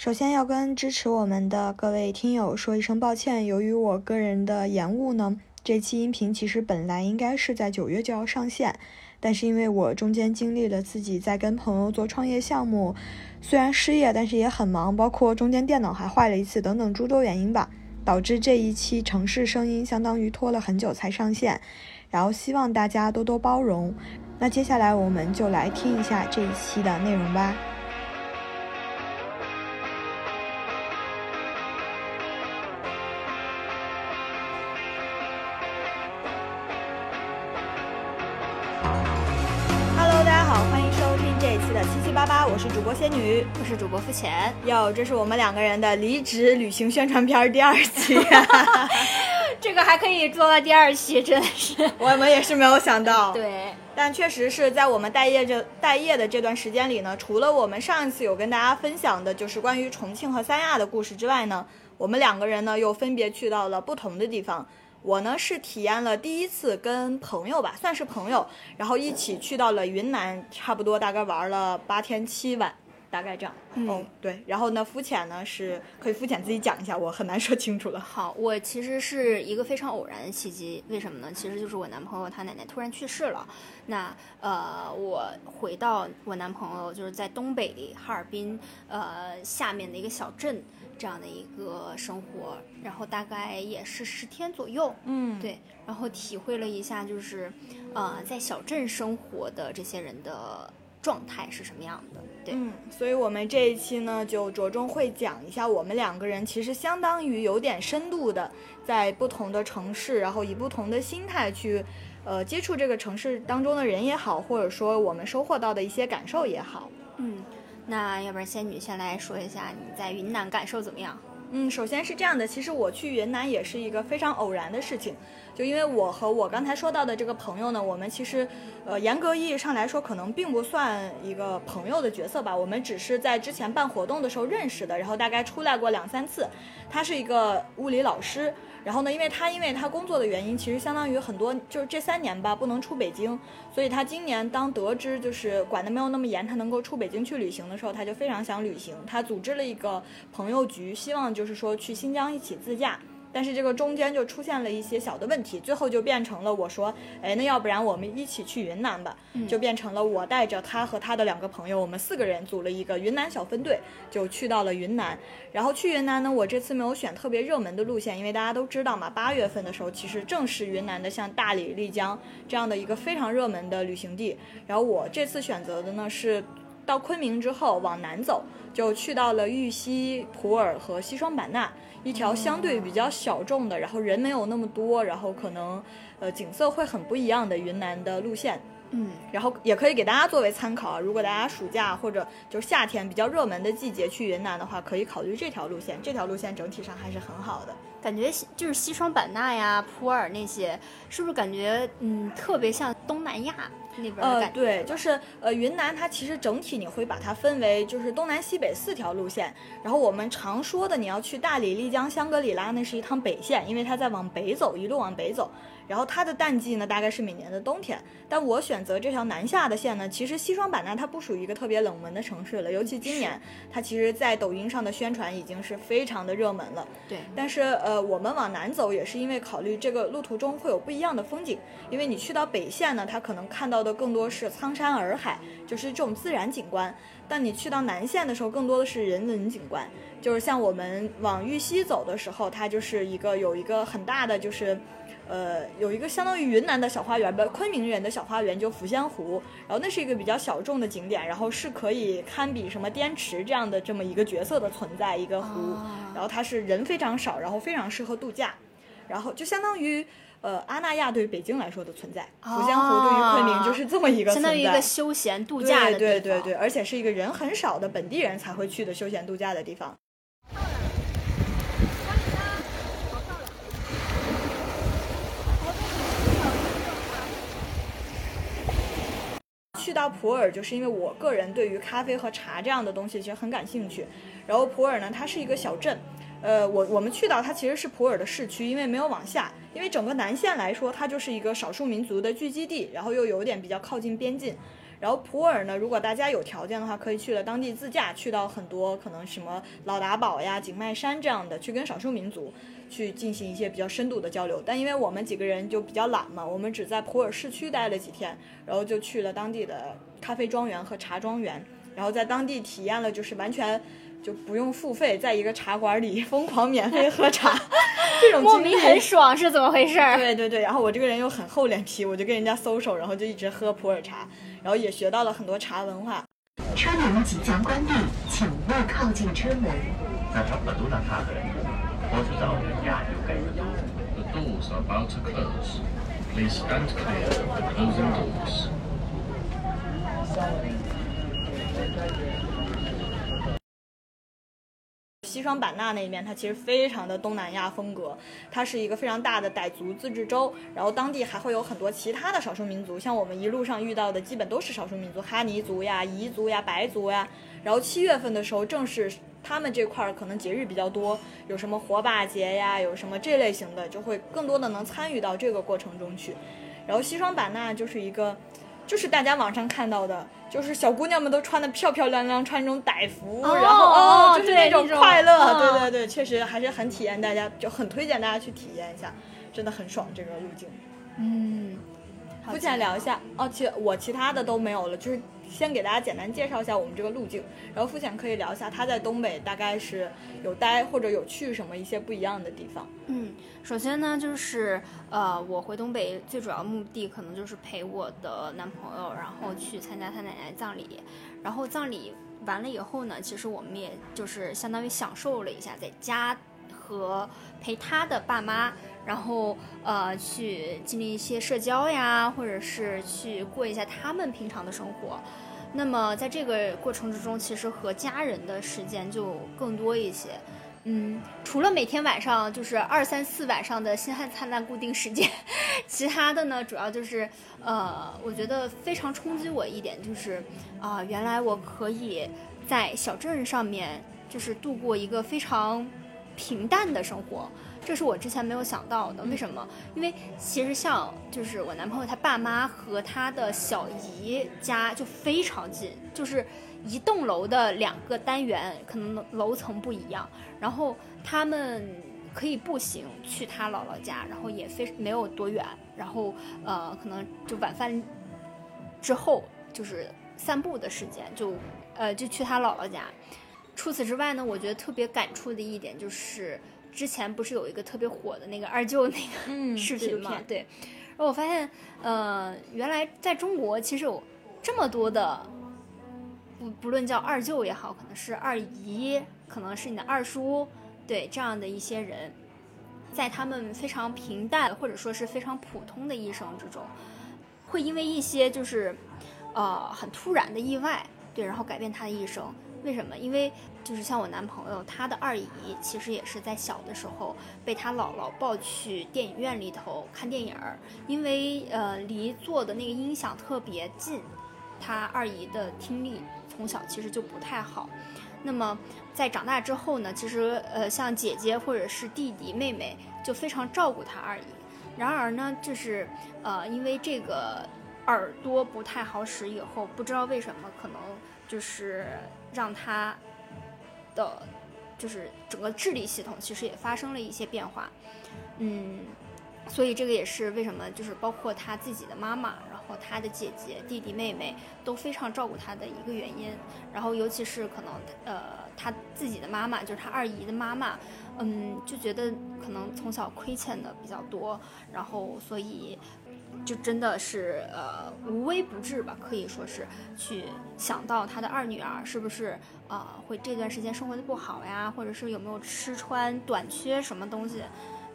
首先要跟支持我们的各位听友说一声抱歉，由于我个人的延误呢，这期音频其实本来应该是在九月就要上线，但是因为我中间经历了自己在跟朋友做创业项目，虽然失业，但是也很忙，包括中间电脑还坏了一次等等诸多原因吧，导致这一期城市声音相当于拖了很久才上线，然后希望大家多多包容。那接下来我们就来听一下这一期的内容吧。我是主播付钱。哟，这是我们两个人的离职旅行宣传片第二期，这个还可以做到第二期，真的是我们也是没有想到。对，但确实是在我们待业这待业的这段时间里呢，除了我们上一次有跟大家分享的就是关于重庆和三亚的故事之外呢，我们两个人呢又分别去到了不同的地方。我呢是体验了第一次跟朋友吧，算是朋友，然后一起去到了云南，差不多大概玩了八天七晚，大概这样。嗯，对。然后呢，肤浅呢是可以肤浅自己讲一下，我很难说清楚了。好，我其实是一个非常偶然的契机，为什么呢？其实就是我男朋友他奶奶突然去世了。那呃，我回到我男朋友就是在东北哈尔滨呃下面的一个小镇。这样的一个生活，然后大概也是十天左右，嗯，对，然后体会了一下，就是，呃，在小镇生活的这些人的状态是什么样的，对，嗯，所以我们这一期呢，就着重会讲一下我们两个人其实相当于有点深度的，在不同的城市，然后以不同的心态去，呃，接触这个城市当中的人也好，或者说我们收获到的一些感受也好，嗯。那要不然仙女先来说一下你在云南感受怎么样？嗯，首先是这样的，其实我去云南也是一个非常偶然的事情，就因为我和我刚才说到的这个朋友呢，我们其实，呃，严格意义上来说，可能并不算一个朋友的角色吧，我们只是在之前办活动的时候认识的，然后大概出来过两三次。他是一个物理老师。然后呢，因为他因为他工作的原因，其实相当于很多就是这三年吧不能出北京，所以他今年当得知就是管的没有那么严，他能够出北京去旅行的时候，他就非常想旅行。他组织了一个朋友局，希望就是说去新疆一起自驾。但是这个中间就出现了一些小的问题，最后就变成了我说，哎，那要不然我们一起去云南吧？就变成了我带着他和他的两个朋友，我们四个人组了一个云南小分队，就去到了云南。然后去云南呢，我这次没有选特别热门的路线，因为大家都知道嘛，八月份的时候其实正是云南的像大理、丽江这样的一个非常热门的旅行地。然后我这次选择的呢是到昆明之后往南走，就去到了玉溪、普洱和西双版纳。一条相对比较小众的，然后人没有那么多，然后可能，呃，景色会很不一样的云南的路线，嗯，然后也可以给大家作为参考啊。如果大家暑假或者就是夏天比较热门的季节去云南的话，可以考虑这条路线。这条路线整体上还是很好的。感觉就是西双版纳呀、普洱那些，是不是感觉嗯特别像东南亚那边的感觉？呃，对，就是呃云南它其实整体你会把它分为就是东南西北四条路线，然后我们常说的你要去大理、丽江、香格里拉，那是一趟北线，因为它在往北走，一路往北走。然后它的淡季呢，大概是每年的冬天。但我选择这条南下的线呢，其实西双版纳它不属于一个特别冷门的城市了，尤其今年，它其实，在抖音上的宣传已经是非常的热门了。对。但是呃，我们往南走也是因为考虑这个路途中会有不一样的风景，因为你去到北线呢，它可能看到的更多是苍山洱海，就是这种自然景观。但你去到南线的时候，更多的是人文景观，就是像我们往玉溪走的时候，它就是一个有一个很大的就是。呃，有一个相当于云南的小花园吧，昆明人的小花园，就抚仙湖。然后那是一个比较小众的景点，然后是可以堪比什么滇池这样的这么一个角色的存在一个湖。然后它是人非常少，然后非常适合度假。然后就相当于呃阿那亚对于北京来说的存在，抚仙湖对于昆明就是这么一个相当于一个休闲度假的地方。对对对，而且是一个人很少的本地人才会去的休闲度假的地方。去到普洱，就是因为我个人对于咖啡和茶这样的东西其实很感兴趣。然后普洱呢，它是一个小镇，呃，我我们去到它其实是普洱的市区，因为没有往下，因为整个南线来说，它就是一个少数民族的聚集地，然后又有点比较靠近边境。然后普洱呢，如果大家有条件的话，可以去了当地自驾，去到很多可能什么老达堡呀、景迈山这样的，去跟少数民族去进行一些比较深度的交流。但因为我们几个人就比较懒嘛，我们只在普洱市区待了几天，然后就去了当地的咖啡庄园和茶庄园，然后在当地体验了就是完全。就不用付费，在一个茶馆里疯狂免费喝茶，这种莫名很爽是怎么回事？对对对，然后我这个人又很厚脸皮，我就跟人家搜手，然后就一直喝普洱茶，然后也学到了很多茶文化。车门即将关闭，请勿靠近车门。The doors are about to close. Please stand clear of the closing doors. 西双版纳那边，它其实非常的东南亚风格，它是一个非常大的傣族自治州，然后当地还会有很多其他的少数民族，像我们一路上遇到的，基本都是少数民族，哈尼族呀、彝族呀、白族呀。然后七月份的时候，正是他们这块儿可能节日比较多，有什么火把节呀，有什么这类型的，就会更多的能参与到这个过程中去。然后西双版纳就是一个。就是大家网上看到的，就是小姑娘们都穿的漂漂亮亮，穿那种傣服，然后哦，就是那种快乐，对对对，确实还是很体验，大家就很推荐大家去体验一下，真的很爽这个路径。嗯，肤浅聊一下哦，其我其他的都没有了，就是。先给大家简单介绍一下我们这个路径，然后肤浅可以聊一下他在东北大概是有待或者有去什么一些不一样的地方。嗯，首先呢，就是呃，我回东北最主要目的可能就是陪我的男朋友，然后去参加他奶奶葬礼。然后葬礼完了以后呢，其实我们也就是相当于享受了一下在家和陪他的爸妈。然后呃，去经历一些社交呀，或者是去过一下他们平常的生活。那么在这个过程之中，其实和家人的时间就更多一些。嗯，除了每天晚上就是二三四晚上的星汉灿烂固定时间，其他的呢，主要就是呃，我觉得非常冲击我一点就是啊，原来我可以在小镇上面就是度过一个非常平淡的生活。这是我之前没有想到的，为什么？因为其实像就是我男朋友他爸妈和他的小姨家就非常近，就是一栋楼的两个单元，可能楼层不一样，然后他们可以步行去他姥姥家，然后也非没有多远，然后呃可能就晚饭之后就是散步的时间，就呃就去他姥姥家。除此之外呢，我觉得特别感触的一点就是。之前不是有一个特别火的那个二舅那个 视频吗？对，然后我发现，呃，原来在中国其实有这么多的，不不论叫二舅也好，可能是二姨，可能是你的二叔，对这样的一些人，在他们非常平淡或者说是非常普通的一生之中，会因为一些就是呃很突然的意外，对，然后改变他的一生。为什么？因为就是像我男朋友，他的二姨其实也是在小的时候被他姥姥抱去电影院里头看电影儿，因为呃离坐的那个音响特别近，他二姨的听力从小其实就不太好。那么在长大之后呢，其实呃像姐姐或者是弟弟妹妹就非常照顾他二姨。然而呢，就是呃因为这个耳朵不太好使，以后不知道为什么可能就是。让他的，就是整个智力系统其实也发生了一些变化，嗯，所以这个也是为什么，就是包括他自己的妈妈，然后他的姐姐、弟弟、妹妹都非常照顾他的一个原因。然后尤其是可能，呃，他自己的妈妈，就是他二姨的妈妈，嗯，就觉得可能从小亏欠的比较多，然后所以。就真的是呃无微不至吧，可以说是去想到他的二女儿是不是呃会这段时间生活的不好呀，或者是有没有吃穿短缺什么东西，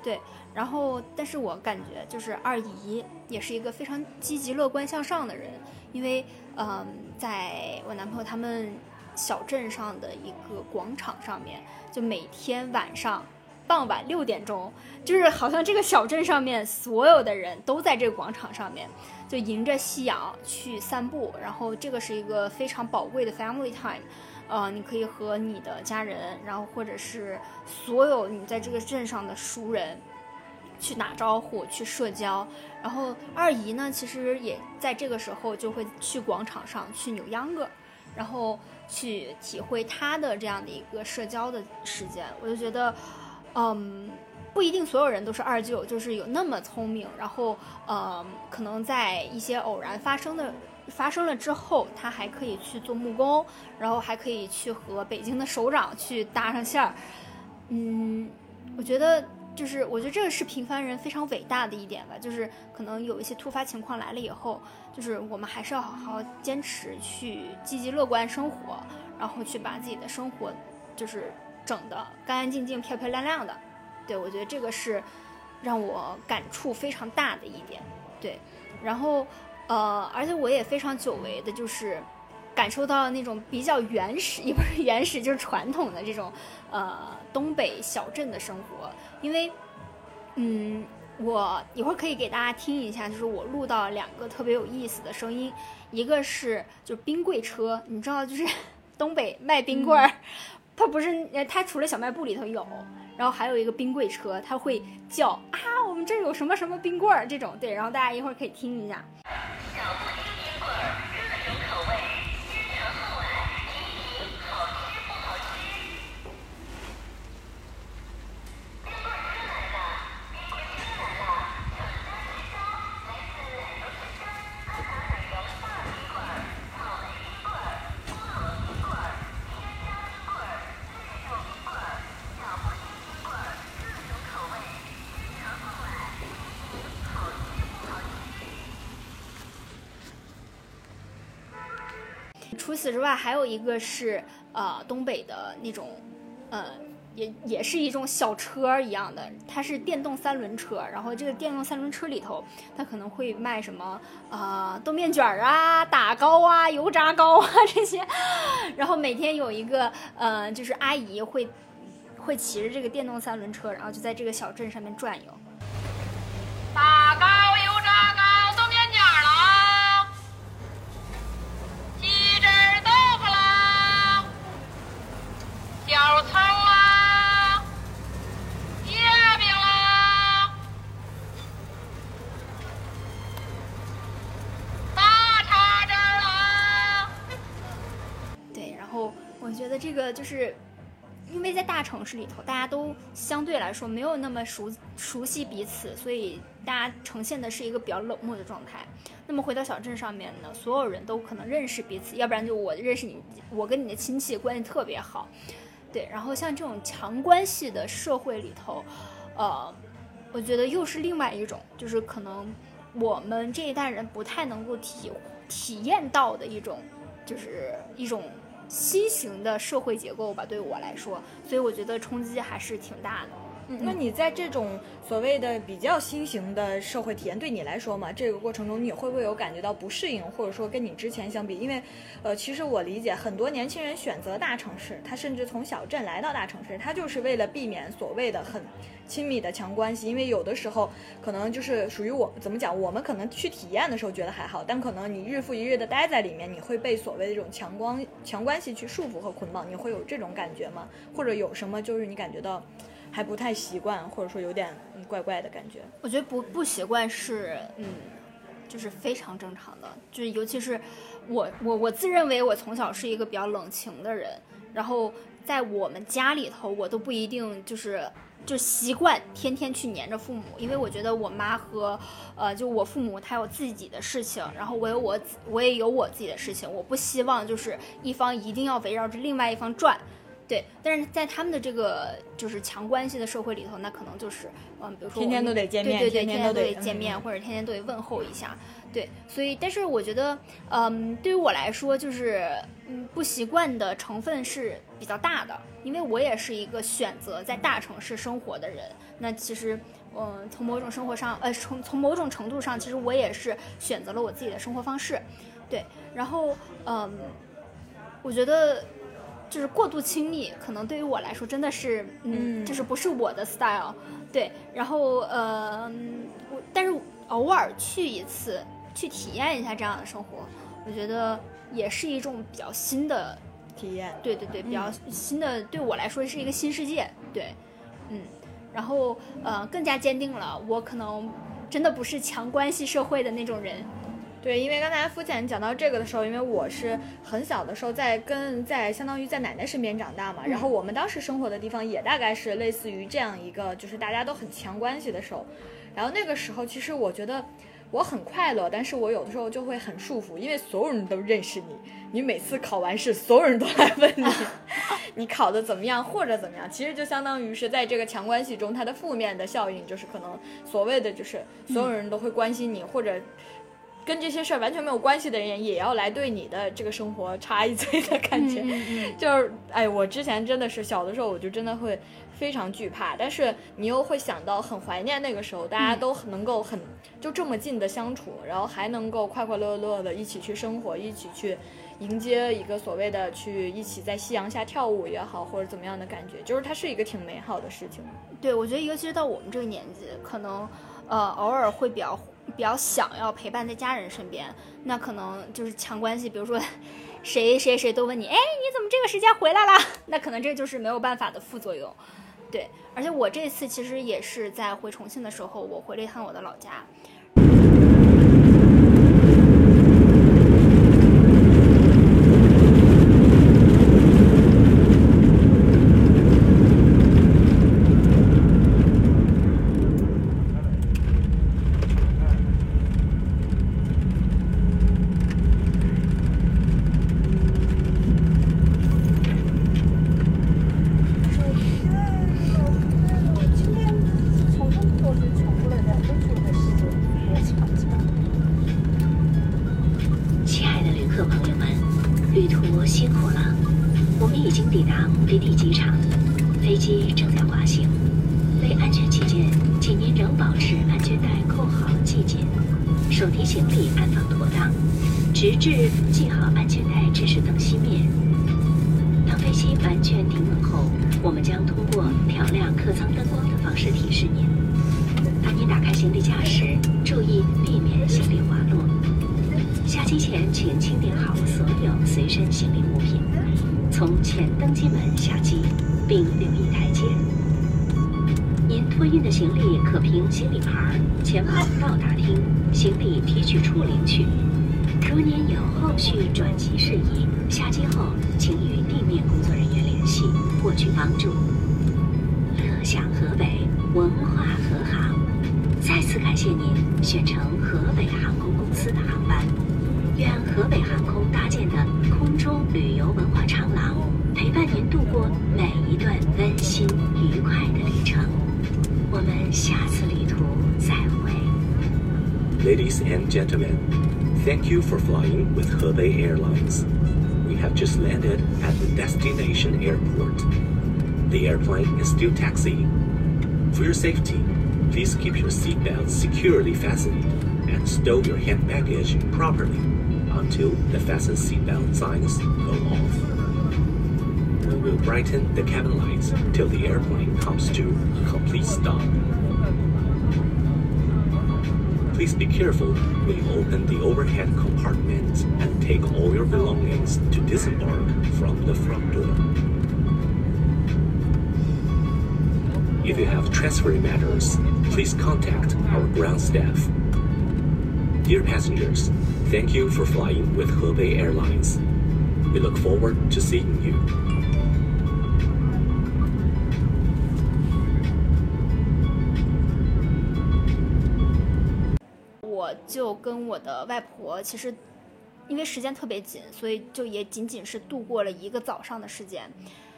对。然后，但是我感觉就是二姨也是一个非常积极乐观向上的人，因为嗯，在我男朋友他们小镇上的一个广场上面，就每天晚上。傍晚六点钟，就是好像这个小镇上面所有的人都在这个广场上面，就迎着夕阳去散步。然后这个是一个非常宝贵的 family time，呃，你可以和你的家人，然后或者是所有你在这个镇上的熟人，去打招呼、去社交。然后二姨呢，其实也在这个时候就会去广场上去扭秧歌，然后去体会她的这样的一个社交的时间。我就觉得，嗯。不一定所有人都是二舅，就是有那么聪明，然后呃，可能在一些偶然发生的发生了之后，他还可以去做木工，然后还可以去和北京的首长去搭上线儿。嗯，我觉得就是我觉得这个是平凡人非常伟大的一点吧，就是可能有一些突发情况来了以后，就是我们还是要好好坚持去积极乐观生活，然后去把自己的生活就是整的干干净净、漂漂亮亮的。对，我觉得这个是让我感触非常大的一点。对，然后呃，而且我也非常久违的，就是感受到那种比较原始，也不是原始，就是传统的这种呃东北小镇的生活。因为嗯，我一会儿可以给大家听一下，就是我录到两个特别有意思的声音，一个是就冰柜车，你知道，就是 东北卖冰棍儿，它不是它除了小卖部里头有。然后还有一个冰柜车，它会叫啊，我们这有什么什么冰棍儿这种，对，然后大家一会儿可以听一下。除此之外，还有一个是呃东北的那种，呃也也是一种小车一样的，它是电动三轮车。然后这个电动三轮车里头，它可能会卖什么呃豆面卷儿啊、打糕啊、油炸糕啊这些。然后每天有一个呃就是阿姨会会骑着这个电动三轮车，然后就在这个小镇上面转悠。打糕、后我觉得这个就是，因为在大城市里头，大家都相对来说没有那么熟熟悉彼此，所以大家呈现的是一个比较冷漠的状态。那么回到小镇上面呢，所有人都可能认识彼此，要不然就我认识你，我跟你的亲戚关系特别好。对，然后像这种强关系的社会里头，呃，我觉得又是另外一种，就是可能我们这一代人不太能够体体验到的一种，就是一种新型的社会结构吧。对我来说，所以我觉得冲击还是挺大的。那你在这种所谓的比较新型的社会体验，对你来说嘛，这个过程中你会不会有感觉到不适应，或者说跟你之前相比？因为，呃，其实我理解很多年轻人选择大城市，他甚至从小镇来到大城市，他就是为了避免所谓的很亲密的强关系。因为有的时候可能就是属于我怎么讲，我们可能去体验的时候觉得还好，但可能你日复一日的待在里面，你会被所谓的这种强关强关系去束缚和捆绑。你会有这种感觉吗？或者有什么就是你感觉到？还不太习惯，或者说有点怪怪的感觉。我觉得不不习惯是，嗯，就是非常正常的。就是尤其是我我我自认为我从小是一个比较冷情的人，然后在我们家里头，我都不一定就是就习惯天天去黏着父母，因为我觉得我妈和呃就我父母他有自己的事情，然后我有我我也有我自己的事情，我不希望就是一方一定要围绕着另外一方转。对，但是在他们的这个就是强关系的社会里头，那可能就是，嗯，比如说天天都得见面，对对对，天天都得见面，或者天天都得问候一下，对，所以，但是我觉得，嗯，对于我来说，就是，嗯，不习惯的成分是比较大的，因为我也是一个选择在大城市生活的人，那其实，嗯，从某种生活上，呃，从从某种程度上，其实我也是选择了我自己的生活方式，对，然后，嗯，我觉得。就是过度亲密，可能对于我来说真的是，嗯，就是不是我的 style，对。然后，呃，我但是偶尔去一次，去体验一下这样的生活，我觉得也是一种比较新的体验。对对对，比较新的，对我来说是一个新世界。对，嗯。然后呃更加坚定了我可能真的不是强关系社会的那种人。对，因为刚才肤浅讲到这个的时候，因为我是很小的时候在跟在相当于在奶奶身边长大嘛，然后我们当时生活的地方也大概是类似于这样一个，就是大家都很强关系的时候，然后那个时候其实我觉得我很快乐，但是我有的时候就会很束缚，因为所有人都认识你，你每次考完试，所有人都来问你 你考的怎么样或者怎么样，其实就相当于是在这个强关系中，它的负面的效应就是可能所谓的就是所有人都会关心你或者。跟这些事儿完全没有关系的人，也要来对你的这个生活插一嘴的感觉，就是哎，我之前真的是小的时候，我就真的会非常惧怕，但是你又会想到很怀念那个时候，大家都能够很就这么近的相处，然后还能够快快乐乐的一起去生活，一起去迎接一个所谓的去一起在夕阳下跳舞也好，或者怎么样的感觉，就是它是一个挺美好的事情。对，我觉得尤其是到我们这个年纪，可能呃偶尔会比较。比较想要陪伴在家人身边，那可能就是强关系。比如说，谁谁谁都问你，哎，你怎么这个时间回来了？那可能这就是没有办法的副作用。对，而且我这次其实也是在回重庆的时候，我回了一趟我的老家。已经抵达目的地机场飞机正在滑行。为安全起见请您仍保持安全带扣好系紧手提行李安放妥当直至系好安全带指示灯行李牌前往到达厅行李提取处领取如您有后续转机事宜下机后请与地面工作人员联系获取帮助。乐享河北文化河航再次感谢您选乘河北航空公司的航班。愿河北航空搭建的空中旅游文化长廊陪伴您度过每一段温馨愉快的旅程。我们下 Ladies and gentlemen, thank you for flying with Hebei Airlines. We have just landed at the destination airport. The airplane is still taxiing. For your safety, please keep your seatbelt securely fastened and stow your hand baggage properly until the fasten seatbelt signs go off. We will brighten the cabin lights till the airplane comes to a complete stop. Please be careful when you open the overhead compartment and take all your belongings to disembark from the front door. If you have transfer matters, please contact our ground staff. Dear passengers, thank you for flying with Hebei Airlines. We look forward to seeing you. 就跟我的外婆，其实因为时间特别紧，所以就也仅仅是度过了一个早上的时间。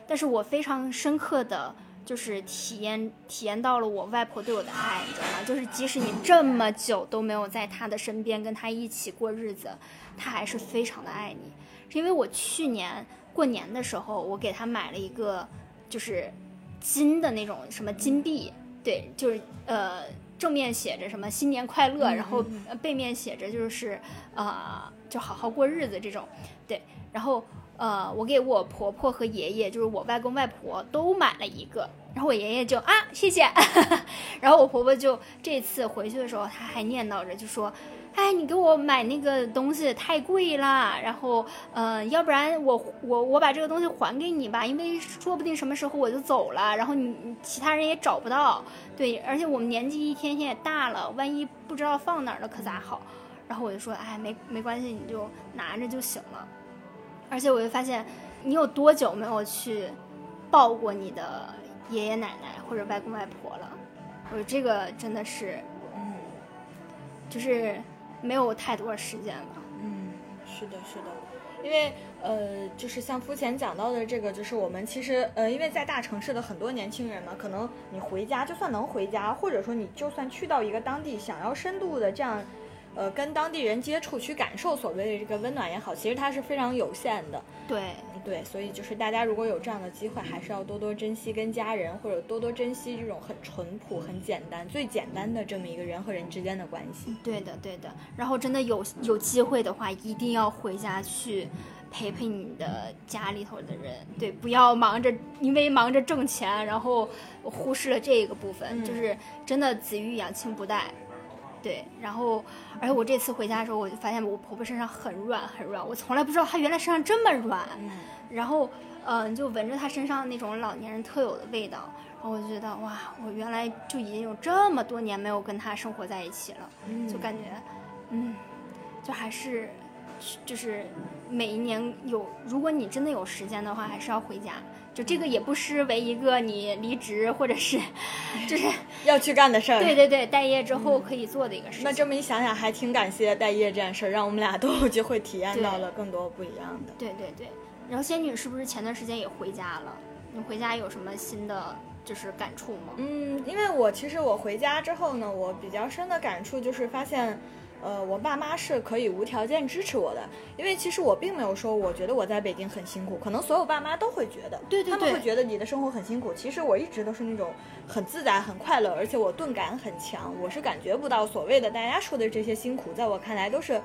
但是我非常深刻的就是体验体验到了我外婆对我的爱，你知道吗？就是即使你这么久都没有在她的身边跟她一起过日子，她还是非常的爱你。是因为我去年过年的时候，我给她买了一个就是金的那种什么金币，对，就是呃。正面写着什么新年快乐，然后背面写着就是呃就好好过日子这种，对，然后呃我给我婆婆和爷爷，就是我外公外婆都买了一个，然后我爷爷就啊谢谢，然后我婆婆就这次回去的时候，她还念叨着就说，哎，你给我买那个东西太贵了，然后，呃，要不然我我我把这个东西还给你吧，因为说不定什么时候我就走了，然后你其他人也找不到，对，而且我们年纪一天天也大了，万一不知道放哪儿了可咋好？然后我就说，哎，没没关系，你就拿着就行了。而且我就发现，你有多久没有去抱过你的爷爷奶奶或者外公外婆了？我这个真的是，嗯就是没有太多时间了。嗯，是的，是的，因为呃，就是像肤浅讲到的这个，就是我们其实呃，因为在大城市的很多年轻人呢，可能你回家就算能回家，或者说你就算去到一个当地，想要深度的这样。呃，跟当地人接触，去感受所谓的这个温暖也好，其实它是非常有限的。对，对，所以就是大家如果有这样的机会，还是要多多珍惜跟家人，或者多多珍惜这种很淳朴、很简单、最简单的这么一个人和人之间的关系。对的，对的。然后真的有有机会的话，一定要回家去陪陪你的家里头的人。对，不要忙着因为忙着挣钱，然后忽视了这个部分。嗯就是真的子欲养亲不待。对，然后而且我这次回家的时候，我就发现我婆婆身上很软很软，我从来不知道她原来身上这么软。嗯然后，嗯、就闻着她身上那种老年人特有的味道，然后我就觉得哇，我原来就已经有这么多年没有跟她生活在一起了，就感觉，嗯，就还是，就是每一年有，如果你真的有时间的话，还是要回家。就这个也不失为一个你离职或者是，就是要去干的事儿。对对对，待业之后可以做的一个事情。那这么一想想，还挺感谢待业这件事儿，让我们俩都有机会体验到了更多不一样的。对对对，然后仙女是不是前段时间也回家了？你回家有什么新的就是感触吗？嗯，因为我其实我回家之后呢，我比较深的感触就是发现，呃，我爸妈是可以无条件支持我的。因为其实我并没有说我觉得我在北京很辛苦，可能所有爸妈都会觉得，对对对他们会觉得你的生活很辛苦。其实我一直都是那种很自在、很快乐，而且我钝感很强，我是感觉不到所谓的大家说的这些辛苦，在我看来都是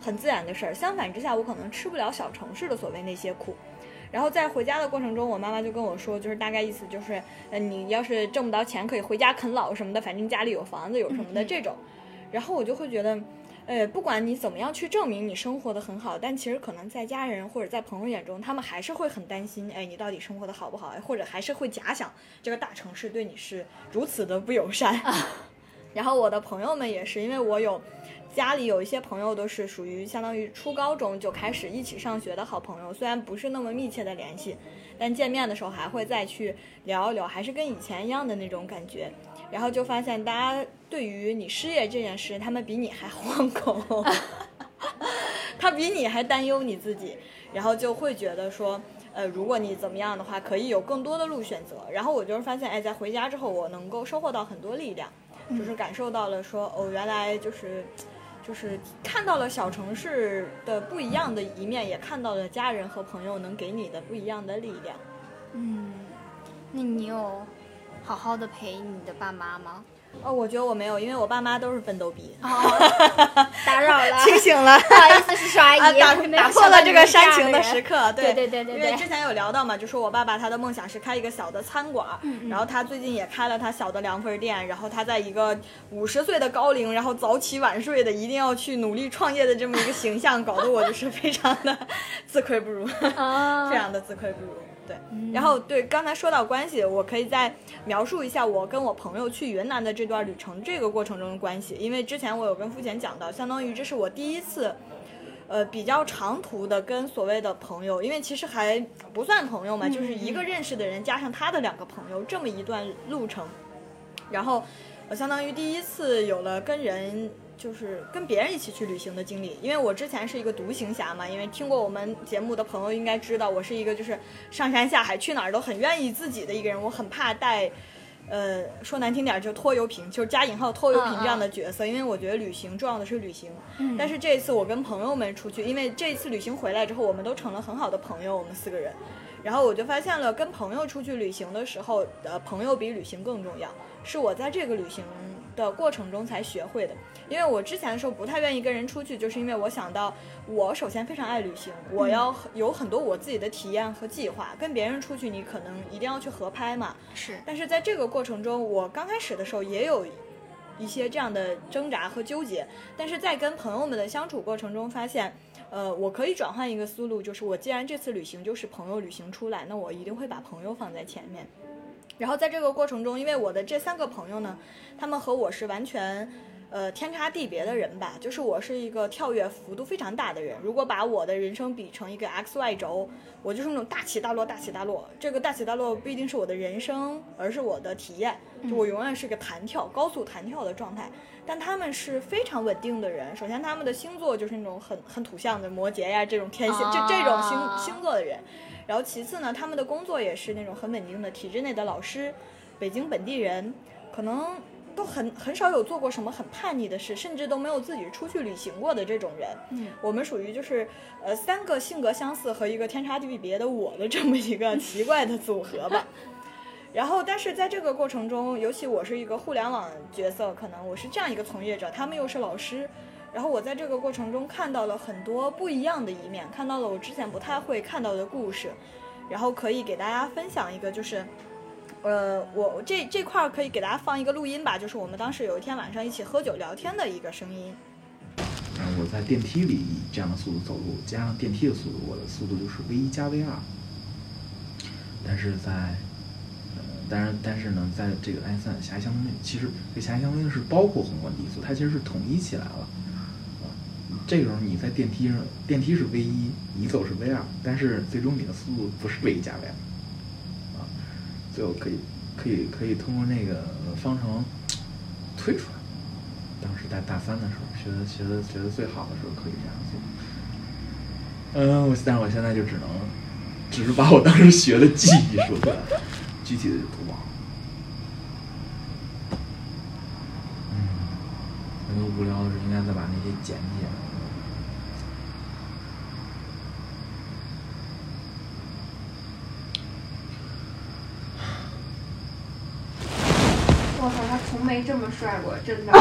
很自然的事儿。相反之下，我可能吃不了小城市的所谓那些苦。然后在回家的过程中，我妈妈就跟我说，就是大概意思就是，呃，你要是挣不到钱，可以回家啃老什么的，反正家里有房子有什么的 这种。然后我就会觉得，呃，不管你怎么样去证明你生活的很好，但其实可能在家人或者在朋友眼中，他们还是会很担心，哎，你到底生活的好不好？哎，或者还是会假想这个大城市对你是如此的不友善。然后我的朋友们也是，因为我有家里有一些朋友都是属于相当于初高中就开始一起上学的好朋友，虽然不是那么密切的联系，但见面的时候还会再去聊一聊，还是跟以前一样的那种感觉。然后就发现大家对于你失业这件事，他们比你还惶恐 他比你还担忧你自己，然后就会觉得说。呃，如果你怎么样的话，可以有更多的路选择。然后我就是发现，哎，在回家之后，我能够收获到很多力量，就是感受到了说，哦，原来就是，就是看到了小城市的不一样的一面，也看到了家人和朋友能给你的不一样的力量。嗯，那你有好好的陪你的爸妈吗？哦，我觉得我没有，因为我爸妈都是奋斗逼。哦，打扰了，清醒了。不好意思，叔叔阿姨，啊，打打破了这个煽情的时刻，对对对对对因为之前有聊到嘛，就说我爸爸他的梦想是开一个小的餐馆，嗯然后他最近也开了他小的凉粉店，然后他在一个五十岁的高龄，然后早起晚睡的，一定要去努力创业的这么一个形象，搞得我就是非常的自愧不如，啊 非常的自愧不如。对，然后对刚才说到关系，我可以再描述一下我跟我朋友去云南的这段旅程这个过程中的关系，因为之前我有跟付贤讲到，相当于这是我第一次。呃，比较长途的跟所谓的朋友，因为其实还不算朋友嘛，就是一个认识的人加上他的两个朋友，这么一段路程，然后我相当于第一次有了跟人就是跟别人一起去旅行的经历，因为我之前是一个独行侠嘛，因为听过我们节目的朋友应该知道，我是一个就是上山下海去哪儿都很愿意自己的一个人，我很怕带。呃，说难听点儿就拖油瓶，就是加引号拖油瓶这样的角色，因为我觉得旅行重要的是旅行。嗯但是这一次我跟朋友们出去，因为这一次旅行回来之后，我们都成了很好的朋友，我们四个人。然后我就发现了，跟朋友出去旅行的时候，呃，朋友比旅行更重要，是我在这个旅行的过程中才学会的。因为我之前的时候不太愿意跟人出去，就是因为我想到我首先非常爱旅行，我要有很多我自己的体验和计划。跟别人出去，你可能一定要去合拍嘛。是但是在这个过程中，我刚开始的时候也有一些这样的挣扎和纠结。但是在跟朋友们的相处过程中，发现，呃，我可以转换一个思路，就是我既然这次旅行就是朋友旅行出来，那我一定会把朋友放在前面。然后在这个过程中，因为我的这三个朋友呢，他们和我是完全。呃，天差地别的人吧，就是我是一个跳跃幅度非常大的人。如果把我的人生比成一个 x y 轴，我就是那种大起大落，大起大落。这个大起大落不一定是我的人生，而是我的体验。就我永远是个弹跳、高速弹跳的状态。但他们是非常稳定的人。首先，他们的星座就是那种很很土象的摩羯呀，这种天蝎，这这种星星座的人。然后其次呢，他们的工作也是那种很稳定的体制内的老师，北京本地人，可能。都很很少有做过什么很叛逆的事，甚至都没有自己出去旅行过的这种人。嗯，我们属于就是呃三个性格相似和一个天差地别的我的这么一个奇怪的组合吧。然后，但是在这个过程中，尤其我是一个互联网角色，可能我是这样一个从业者，他们又是老师，然后我在这个过程中看到了很多不一样的一面，看到了我之前不太会看到的故事，然后可以给大家分享一个就是。呃，我这这块可以给大家放一个录音吧，就是我们当时有一天晚上一起喝酒聊天的一个声音。嗯，我在电梯里以这样的速度走路，加上电梯的速度，我的速度就是 v 一加 v 二。但是在，呃，但是但是呢，在这个爱因斯坦狭义相对论，其实这狭义相对论是包括宏观低速，它其实是统一起来了。这个时候你在电梯上，电梯是 v 一，你走是 v 二，但是最终你的速度不是 v 一加 v 二。啊最后可以，可以，可以通过那个方程推出来。当时在大三的时候学的，学的，学的最好的时候可以这样做。嗯，我但是我现在就只能，只是把我当时学的记忆说出来，具体的就不忘了。嗯，很多无聊的事应该再把那些剪剪。从没这么帅过，真的。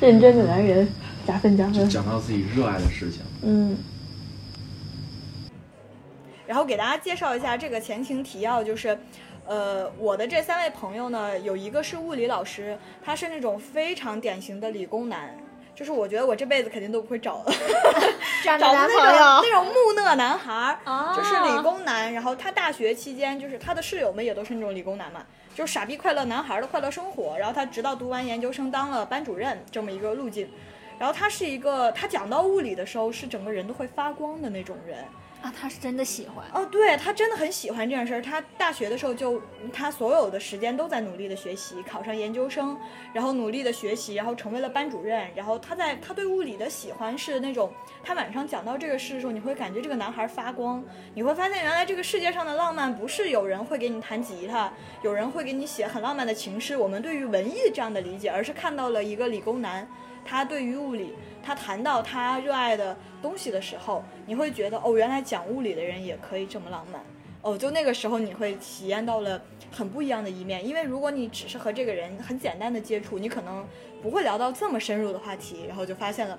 认真的男人，加分加分。讲到自己热爱的事情。嗯。然后给大家介绍一下这个前情提要，就是，呃，我的这三位朋友呢，有一个是物理老师，他是那种非常典型的理工男。就是我觉得我这辈子肯定都不会找 找那种那种木讷男孩儿，就是理工男。然后他大学期间，就是他的室友们也都是那种理工男嘛，就是傻逼快乐男孩的快乐生活。然后他直到读完研究生当了班主任这么一个路径。然后他是一个，他讲到物理的时候是整个人都会发光的那种人。啊，他是真的喜欢哦，对他真的很喜欢这件事儿。他大学的时候就，他所有的时间都在努力的学习，考上研究生，然后努力的学习，然后成为了班主任。然后他在他对物理的喜欢是那种，他晚上讲到这个事的时候，你会感觉这个男孩发光，你会发现原来这个世界上的浪漫不是有人会给你弹吉他，有人会给你写很浪漫的情诗，我们对于文艺这样的理解，而是看到了一个理工男，他对于物理。他谈到他热爱的东西的时候，你会觉得哦，原来讲物理的人也可以这么浪漫哦。就那个时候，你会体验到了很不一样的一面。因为如果你只是和这个人很简单的接触，你可能不会聊到这么深入的话题，然后就发现了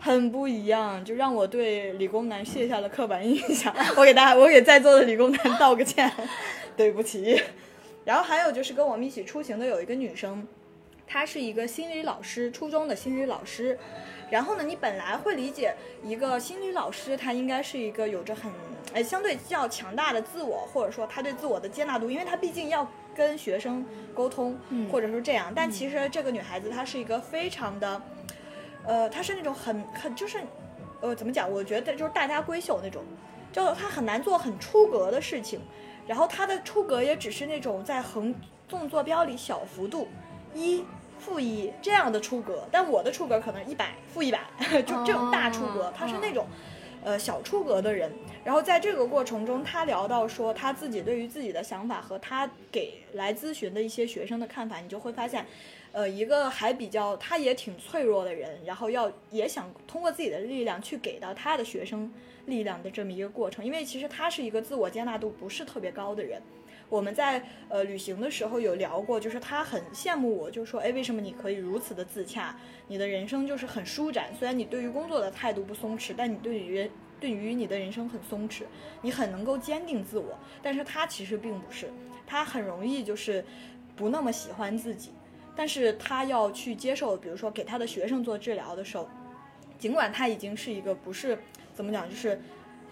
很不一样，就让我对理工男卸下了刻板印象。我给大家，我给在座的理工男道个歉，对不起。然后还有就是跟我们一起出行的有一个女生，她是一个心理老师，初中的心理老师。然后呢，你本来会理解一个心理老师，他应该是一个有着很呃相对较强大的自我，或者说他对自我的接纳度，因为他毕竟要跟学生沟通，或者说这样。但其实这个女孩子她是一个非常的，呃，她是那种很很就是，呃，怎么讲？我觉得就是大家闺秀那种，就她很难做很出格的事情，然后她的出格也只是那种在横纵坐标里小幅度一。负一这样的出格，但我的出格可能一百负一百，就这种大出格，他是那种，呃小出格的人。然后在这个过程中，他聊到说他自己对于自己的想法和他给来咨询的一些学生的看法，你就会发现，呃，一个还比较他也挺脆弱的人，然后要也想通过自己的力量去给到他的学生力量的这么一个过程。因为其实他是一个自我接纳度不是特别高的人。我们在呃旅行的时候有聊过，就是他很羡慕我，就说，哎，为什么你可以如此的自洽？你的人生就是很舒展。虽然你对于工作的态度不松弛，但你对于对于你的人生很松弛，你很能够坚定自我。但是他其实并不是，他很容易就是不那么喜欢自己，但是他要去接受，比如说给他的学生做治疗的时候，尽管他已经是一个不是怎么讲，就是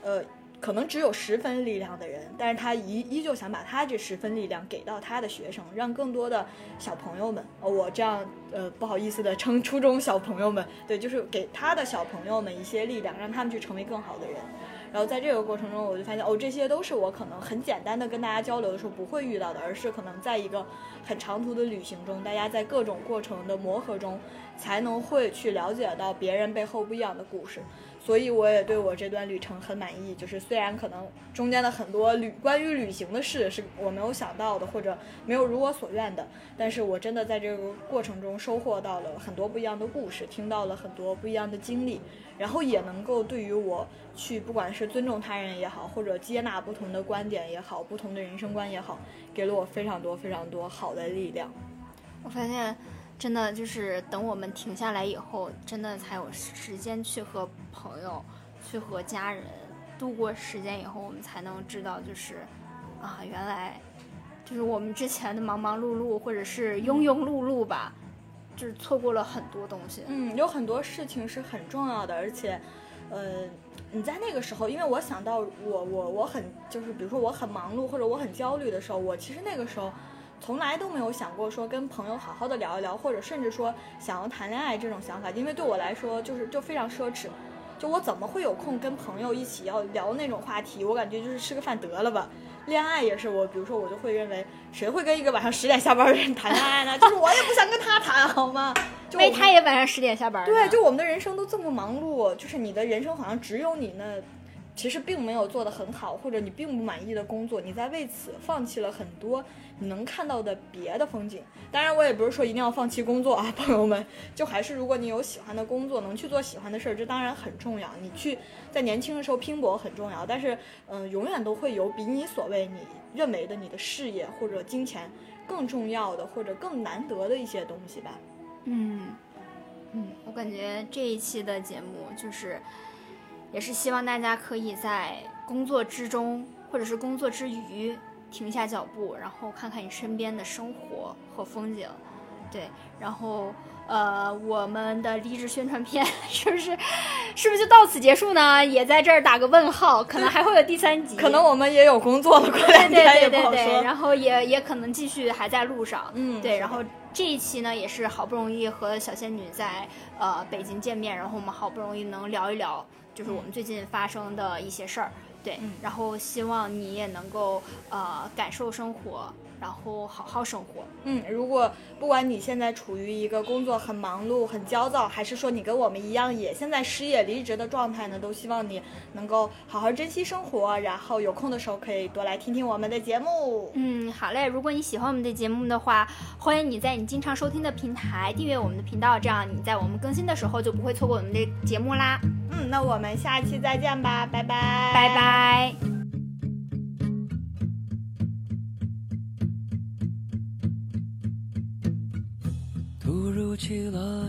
呃。可能只有十分力量的人，但是他依依旧想把他这十分力量给到他的学生，让更多的小朋友们，呃，我这样呃不好意思的称初中小朋友们，对，就是给他的小朋友们一些力量，让他们去成为更好的人。然后在这个过程中，我就发现哦，这些都是我可能很简单的跟大家交流的时候不会遇到的，而是可能在一个很长途的旅行中，大家在各种过程的磨合中，才能会去了解到别人背后不一样的故事。所以我也对我这段旅程很满意，就是虽然可能中间的很多旅关于旅行的事是我没有想到的，或者没有如我所愿的，但是我真的在这个过程中收获到了很多不一样的故事，听到了很多不一样的经历，然后也能够对于我去不管是尊重他人也好，或者接纳不同的观点也好，不同的人生观也好，给了我非常多非常多好的力量。我发现。真的就是等我们停下来以后，真的才有时间去和朋友、去和家人度过时间以后，我们才能知道，就是啊，原来就是我们之前的忙忙碌碌或者是庸庸碌碌吧，就是错过了很多东西。嗯，有很多事情是很重要的，而且，呃，你在那个时候，因为我想到我我我很就是比如说我很忙碌或者我很焦虑的时候，我其实那个时候。从来都没有想过说跟朋友好好的聊一聊，或者甚至说想要谈恋爱这种想法，因为对我来说就是就非常奢侈。就我怎么会有空跟朋友一起要聊那种话题？我感觉就是吃个饭得了吧。恋爱也是我，比如说我就会认为，谁会跟一个晚上十点下班的人谈恋爱呢？就是我也不想跟他谈，好吗？因为他也晚上十点下班。对，就我们的人生都这么忙碌，就是你的人生好像只有你那。其实并没有做得很好，或者你并不满意的工作，你在为此放弃了很多你能看到的别的风景。当然，我也不是说一定要放弃工作啊，朋友们，就还是如果你有喜欢的工作，能去做喜欢的事儿，这当然很重要。你去在年轻的时候拼搏很重要，但是，嗯，永远都会有比你所谓你认为的你的事业或者金钱更重要的或者更难得的一些东西吧。嗯，嗯，我感觉这一期的节目就是。也是希望大家可以在工作之中，或者是工作之余，停下脚步，然后看看你身边的生活和风景，对，然后呃，我们的励志宣传片是不是，是不是就到此结束呢？也在这儿打个问号，可能还会有第三集，可能我们也有工作了，过两天也不好说，然后也也可能继续还在路上，嗯，对，然后这一期呢，也是好不容易和小仙女在呃北京见面，然后我们好不容易能聊一聊。就是我们最近发生的一些事儿，对，然后希望你也能够呃感受生活。然后好好生活。嗯，如果不管你现在处于一个工作很忙碌、很焦躁，还是说你跟我们一样也现在失业离职的状态呢，都希望你能够好好珍惜生活，然后有空的时候可以多来听听我们的节目。嗯，好嘞。如果你喜欢我们的节目的话，欢迎你在你经常收听的平台订阅我们的频道，这样你在我们更新的时候就不会错过我们的节目啦。嗯，那我们下期再见吧，拜拜，拜拜。起了